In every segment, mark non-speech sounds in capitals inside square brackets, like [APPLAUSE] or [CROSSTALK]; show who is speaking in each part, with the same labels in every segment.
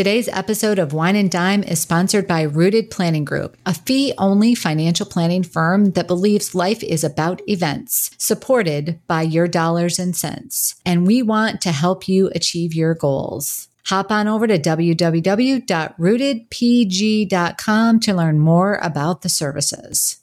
Speaker 1: Today's episode of Wine and Dime is sponsored by Rooted Planning Group, a fee only financial planning firm that believes life is about events, supported by your dollars and cents. And we want to help you achieve your goals. Hop on over to www.rootedpg.com to learn more about the services.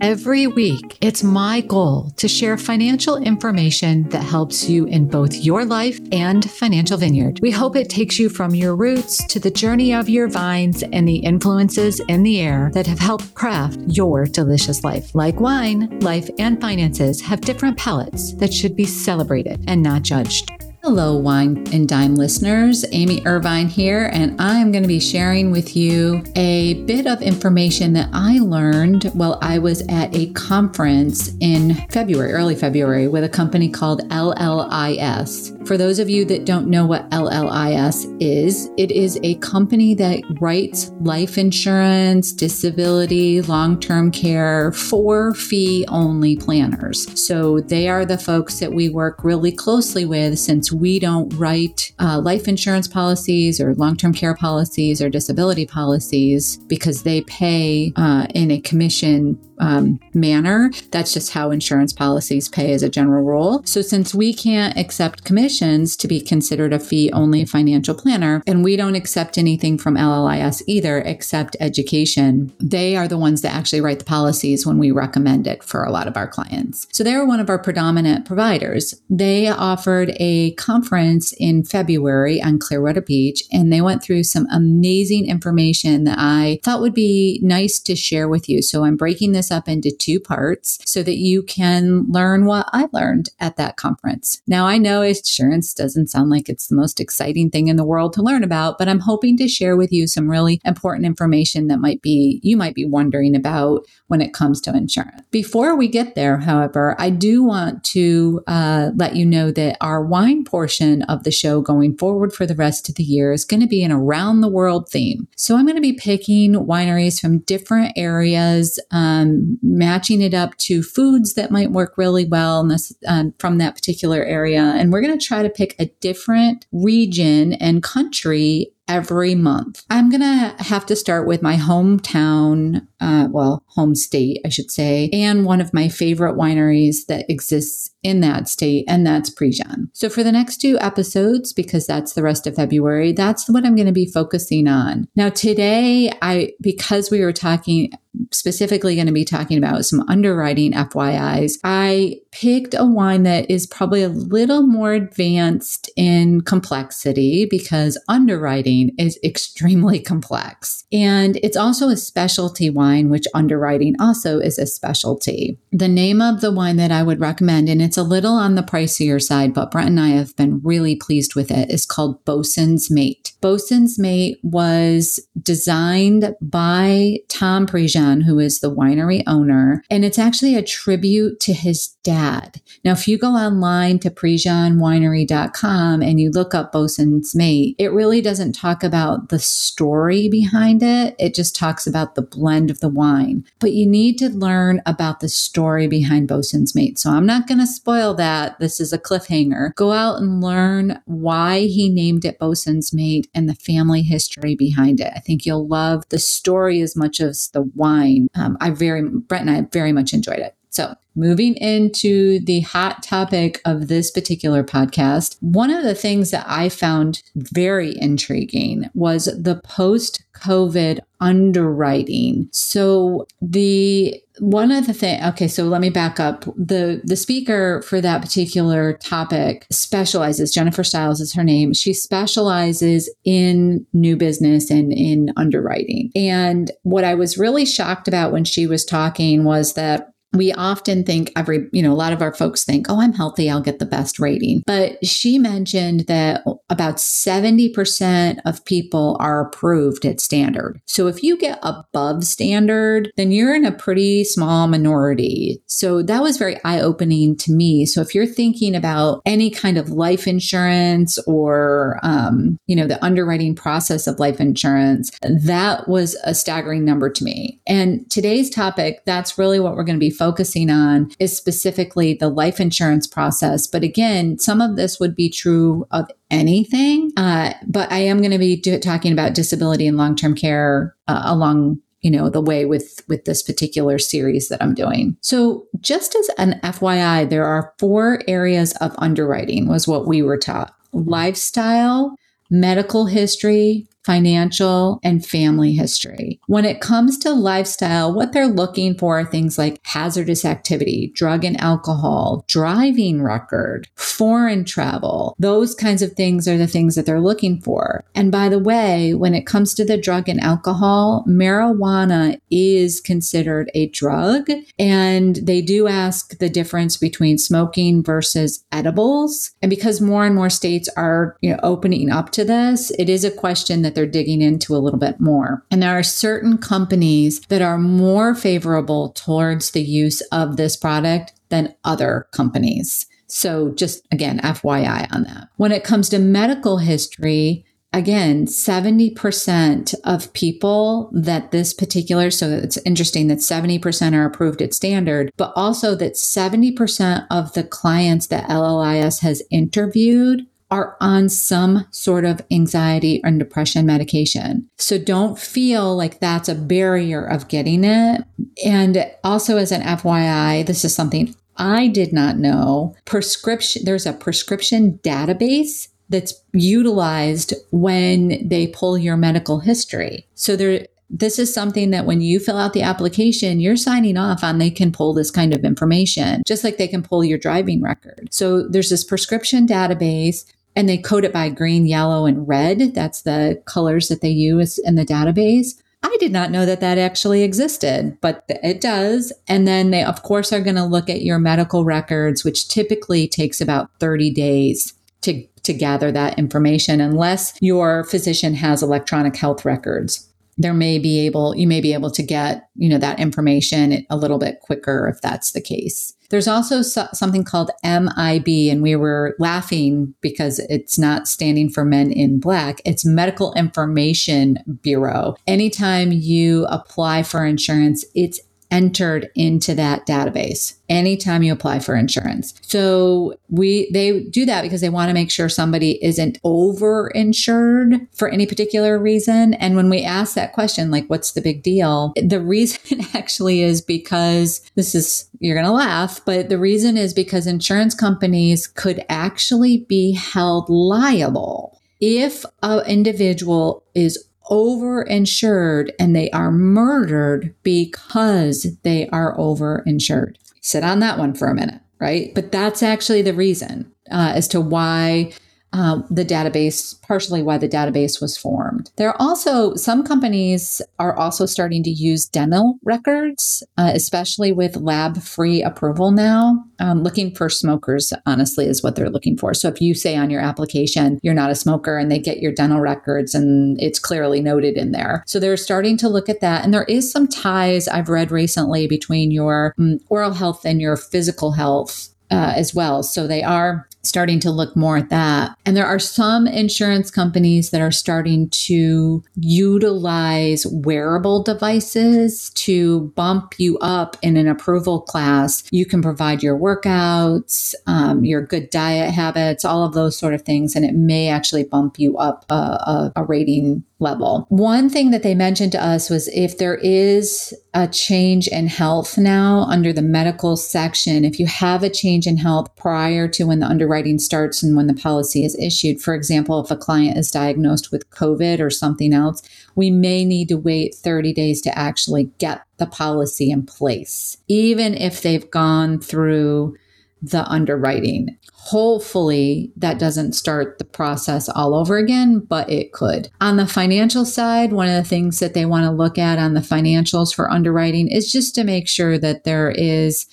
Speaker 1: Every week, it's my goal to share financial information that helps you in both your life and Financial Vineyard. We hope it takes you from your roots to the journey of your vines and the influences in the air that have helped craft your delicious life. Like wine, life and finances have different palates that should be celebrated and not judged. Hello, Wine and Dime listeners. Amy Irvine here, and I'm going to be sharing with you a bit of information that I learned while I was at a conference in February, early February, with a company called LLIS. For those of you that don't know what LLIS is, it is a company that writes life insurance, disability, long term care for fee only planners. So they are the folks that we work really closely with since we don't write uh, life insurance policies or long term care policies or disability policies because they pay uh, in a commission um, manner. That's just how insurance policies pay as a general rule. So, since we can't accept commissions to be considered a fee only financial planner, and we don't accept anything from LLIS either except education, they are the ones that actually write the policies when we recommend it for a lot of our clients. So, they're one of our predominant providers. They offered a conference in February on Clearwater Beach, and they went through some amazing information that I thought would be nice to share with you. So, I'm breaking this up into two parts so that you can learn what I learned at that conference. Now, I know insurance doesn't sound like it's the most exciting thing in the world to learn about, but I'm hoping to share with you some really important information that might be, you might be wondering about when it comes to insurance. Before we get there, however, I do want to uh, let you know that our wine portion of the show going forward for the rest of the year is going to be an around the world theme. So I'm going to be picking wineries from different areas. Um, matching it up to foods that might work really well this, um, from that particular area. And we're going to try to pick a different region and country every month. I'm going to have to start with my hometown, uh, well, home state, I should say, and one of my favorite wineries that exists in that state, and that's Prejean. So for the next two episodes, because that's the rest of February, that's what I'm going to be focusing on. Now, today, I, because we were talking, specifically going to be talking about some underwriting FYIs, I picked a wine that is probably a little more advanced in complexity because underwriting is [LAUGHS] extremely complex. And it's also a specialty wine, which underwriting also is a specialty. The name of the wine that I would recommend, and it's a little on the pricier side, but Brent and I have been really pleased with it, is called Bosun's Mate. Bosun's Mate was designed by Tom Prejean, who is the winery owner, and it's actually a tribute to his dad. Now, if you go online to prejeanwinery.com and you look up Bosun's Mate, it really doesn't talk about the story behind it. It just talks about the blend of the wine. But you need to learn about the story behind Bosun's Mate. So I'm not going to spoil that. This is a cliffhanger. Go out and learn why he named it Bosun's Mate and the family history behind it. I think you'll love the story as much as the wine. Um, I very, Brent and I very much enjoyed it. So, moving into the hot topic of this particular podcast, one of the things that I found very intriguing was the post COVID underwriting. So, the one of the things okay so let me back up. The the speaker for that particular topic specializes jennifer stiles is her name. She specializes in new business and in underwriting. And what i was really shocked about when she was talking was that we often think every, you know, a lot of our folks think, oh, I'm healthy, I'll get the best rating. But she mentioned that about 70% of people are approved at standard. So if you get above standard, then you're in a pretty small minority. So that was very eye opening to me. So if you're thinking about any kind of life insurance or, um, you know, the underwriting process of life insurance, that was a staggering number to me. And today's topic, that's really what we're going to be focusing on is specifically the life insurance process. But again, some of this would be true of anything. Uh, but I am going to be do- talking about disability and long term care uh, along you know the way with with this particular series that i'm doing so just as an fyi there are four areas of underwriting was what we were taught lifestyle medical history financial, and family history. When it comes to lifestyle, what they're looking for are things like hazardous activity, drug and alcohol, driving record, foreign travel. Those kinds of things are the things that they're looking for. And by the way, when it comes to the drug and alcohol, marijuana is considered a drug. And they do ask the difference between smoking versus edibles. And because more and more states are you know, opening up to this, it is a question that that they're digging into a little bit more. And there are certain companies that are more favorable towards the use of this product than other companies. So just again, FYI on that. When it comes to medical history, again, 70% of people that this particular, so it's interesting that 70% are approved at standard, but also that 70% of the clients that LLIS has interviewed are on some sort of anxiety or depression medication. So don't feel like that's a barrier of getting it. And also, as an FYI, this is something I did not know. Prescription, there's a prescription database that's utilized when they pull your medical history. So there, this is something that when you fill out the application, you're signing off on they can pull this kind of information, just like they can pull your driving record. So there's this prescription database and they code it by green, yellow, and red. That's the colors that they use in the database. I did not know that that actually existed, but it does. And then they, of course, are going to look at your medical records, which typically takes about 30 days to, to gather that information, unless your physician has electronic health records. There may be able, you may be able to get, you know, that information a little bit quicker if that's the case. There's also so- something called MIB, and we were laughing because it's not standing for Men in Black. It's Medical Information Bureau. Anytime you apply for insurance, it's entered into that database anytime you apply for insurance. So we they do that because they want to make sure somebody isn't over insured for any particular reason. And when we ask that question, like what's the big deal? The reason [LAUGHS] actually is because this is you're to laugh, but the reason is because insurance companies could actually be held liable if an individual is overinsured and they are murdered because they are overinsured. Sit on that one for a minute, right? But that's actually the reason uh, as to why uh, the database, partially why the database was formed. There are also some companies are also starting to use dental records, uh, especially with lab free approval now. Um, looking for smokers, honestly, is what they're looking for. So if you say on your application you're not a smoker and they get your dental records and it's clearly noted in there. So they're starting to look at that. And there is some ties I've read recently between your um, oral health and your physical health uh, as well. So they are starting to look more at that. And there are some insurance companies that are starting to utilize wearable devices to bump you up in an approval class. You can provide your workouts, um, your good diet habits, all of those sort of things, and it may actually bump you up a, a, a rating level. One thing that they mentioned to us was if there is a change in health now under the medical section, if you have a change in health prior to when the underwriting starts and when the policy is issued, for example, if a client is diagnosed with COVID or something else, we may need to wait 30 days to actually get the policy in place, even if they've gone through the underwriting. Hopefully, that doesn't start the process all over again, but it could. On the financial side, one of the things that they want to look at on the financials for underwriting is just to make sure that there is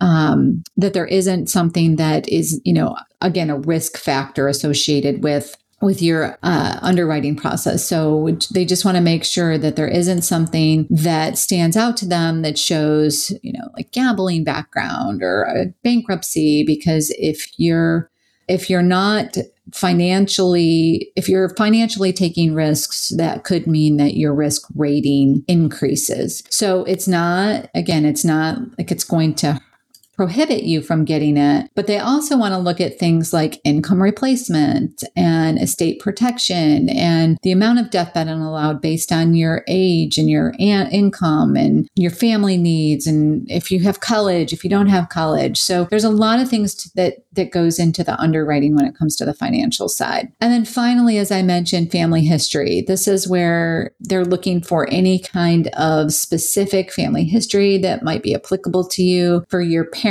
Speaker 1: um, that there isn't something that is, you know, again, a risk factor associated with with your uh, underwriting process. So they just want to make sure that there isn't something that stands out to them that shows, you know, like gambling background or a bankruptcy. Because if you're if you're not financially if you're financially taking risks that could mean that your risk rating increases so it's not again it's not like it's going to prohibit you from getting it, but they also want to look at things like income replacement and estate protection and the amount of deathbed allowed based on your age and your income and your family needs and if you have college, if you don't have college. So there's a lot of things to, that that goes into the underwriting when it comes to the financial side. And then finally, as I mentioned, family history. This is where they're looking for any kind of specific family history that might be applicable to you for your parents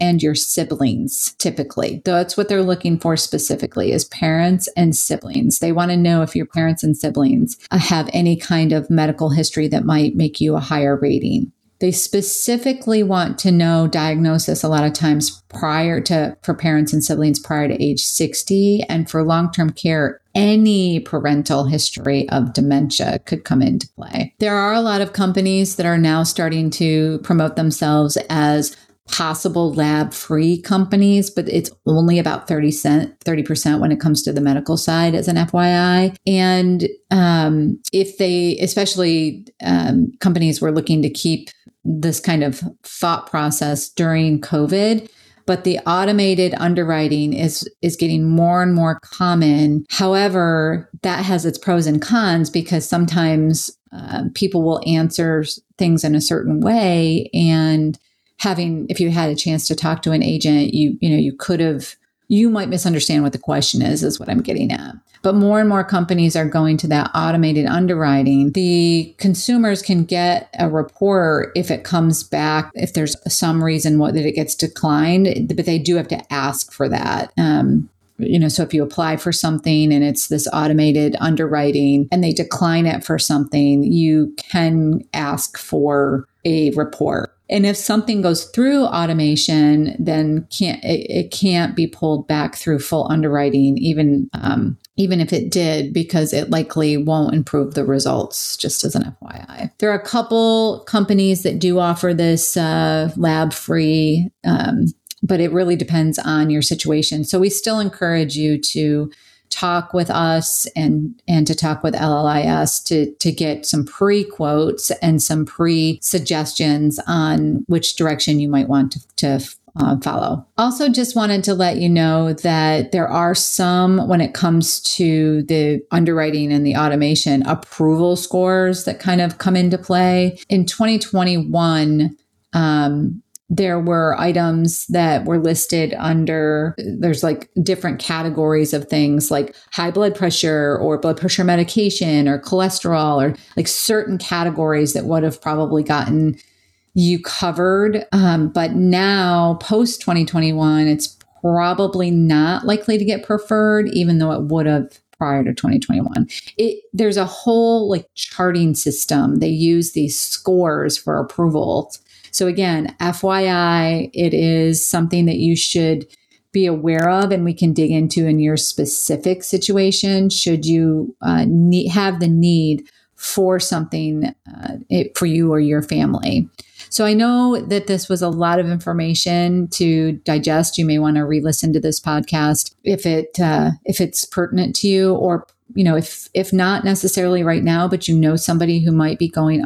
Speaker 1: and your siblings, typically. That's what they're looking for specifically is parents and siblings. They want to know if your parents and siblings uh, have any kind of medical history that might make you a higher rating. They specifically want to know diagnosis a lot of times prior to, for parents and siblings prior to age 60. And for long term care, any parental history of dementia could come into play. There are a lot of companies that are now starting to promote themselves as possible lab free companies, but it's only about 30 cent, 30% when it comes to the medical side as an FYI. And um, if they, especially um, companies were looking to keep this kind of thought process during COVID but the automated underwriting is is getting more and more common. However, that has its pros and cons because sometimes uh, people will answer things in a certain way, and having if you had a chance to talk to an agent, you you know you could have you might misunderstand what the question is, is what I'm getting at. But more and more companies are going to that automated underwriting. The consumers can get a report if it comes back, if there's some reason what, that it gets declined, but they do have to ask for that. Um, you know, so if you apply for something and it's this automated underwriting and they decline it for something, you can ask for a report. And if something goes through automation, then can't it, it can't be pulled back through full underwriting, even um, even if it did, because it likely won't improve the results. Just as an FYI, there are a couple companies that do offer this uh, lab free, um, but it really depends on your situation. So we still encourage you to talk with us and and to talk with LLIS to to get some pre quotes and some pre suggestions on which direction you might want to, to uh, follow. Also, just wanted to let you know that there are some, when it comes to the underwriting and the automation, approval scores that kind of come into play. In 2021, um, there were items that were listed under there's like different categories of things like high blood pressure or blood pressure medication or cholesterol or like certain categories that would have probably gotten you covered. Um, but now post 2021 it's probably not likely to get preferred even though it would have prior to 2021 it there's a whole like charting system. They use these scores for approval so again, FYI, it is something that you should be aware of and we can dig into in your specific situation should you uh, need, have the need for something uh, it, for you or your family. So I know that this was a lot of information to digest. You may want to re-listen to this podcast if it uh, if it's pertinent to you, or you know if if not necessarily right now, but you know somebody who might be going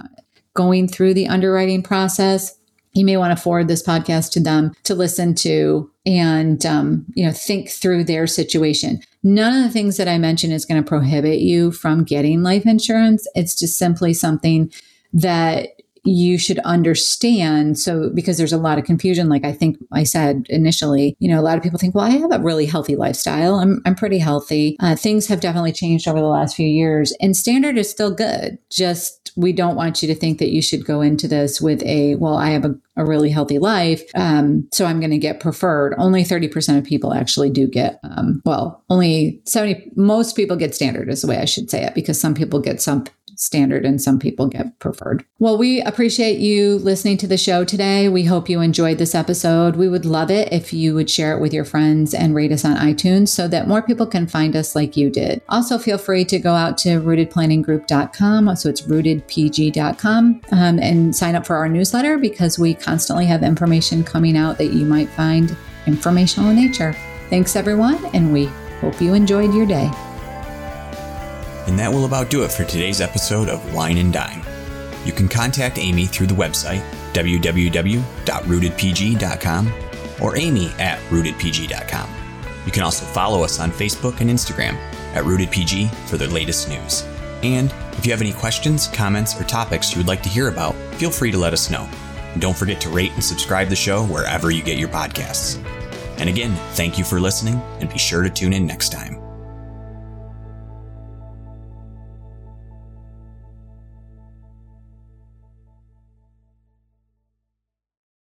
Speaker 1: going through the underwriting process, you may want to forward this podcast to them to listen to and um, you know think through their situation none of the things that i mentioned is going to prohibit you from getting life insurance it's just simply something that you should understand. So, because there's a lot of confusion, like I think I said initially, you know, a lot of people think, well, I have a really healthy lifestyle. I'm, I'm pretty healthy. Uh, things have definitely changed over the last few years, and standard is still good. Just we don't want you to think that you should go into this with a, well, I have a, a really healthy life. Um, so I'm going to get preferred. Only 30% of people actually do get, um, well, only 70, most people get standard is the way I should say it because some people get some standard and some people get preferred. Well, we appreciate you listening to the show today. We hope you enjoyed this episode. We would love it if you would share it with your friends and rate us on iTunes so that more people can find us like you did. Also, feel free to go out to rootedplanninggroup.com. So it's rootedpg.com um, and sign up for our newsletter because we constantly have information coming out that you might find informational in nature. Thanks, everyone, and we hope you enjoyed your day.
Speaker 2: And that will about do it for today's episode of Wine and Dime. You can contact Amy through the website www.rootedpg.com or amy at rootedpg.com. You can also follow us on Facebook and Instagram at rootedpg for the latest news. And if you have any questions, comments, or topics you would like to hear about, feel free to let us know. And don't forget to rate and subscribe the show wherever you get your podcasts. And again, thank you for listening, and be sure to tune in next time.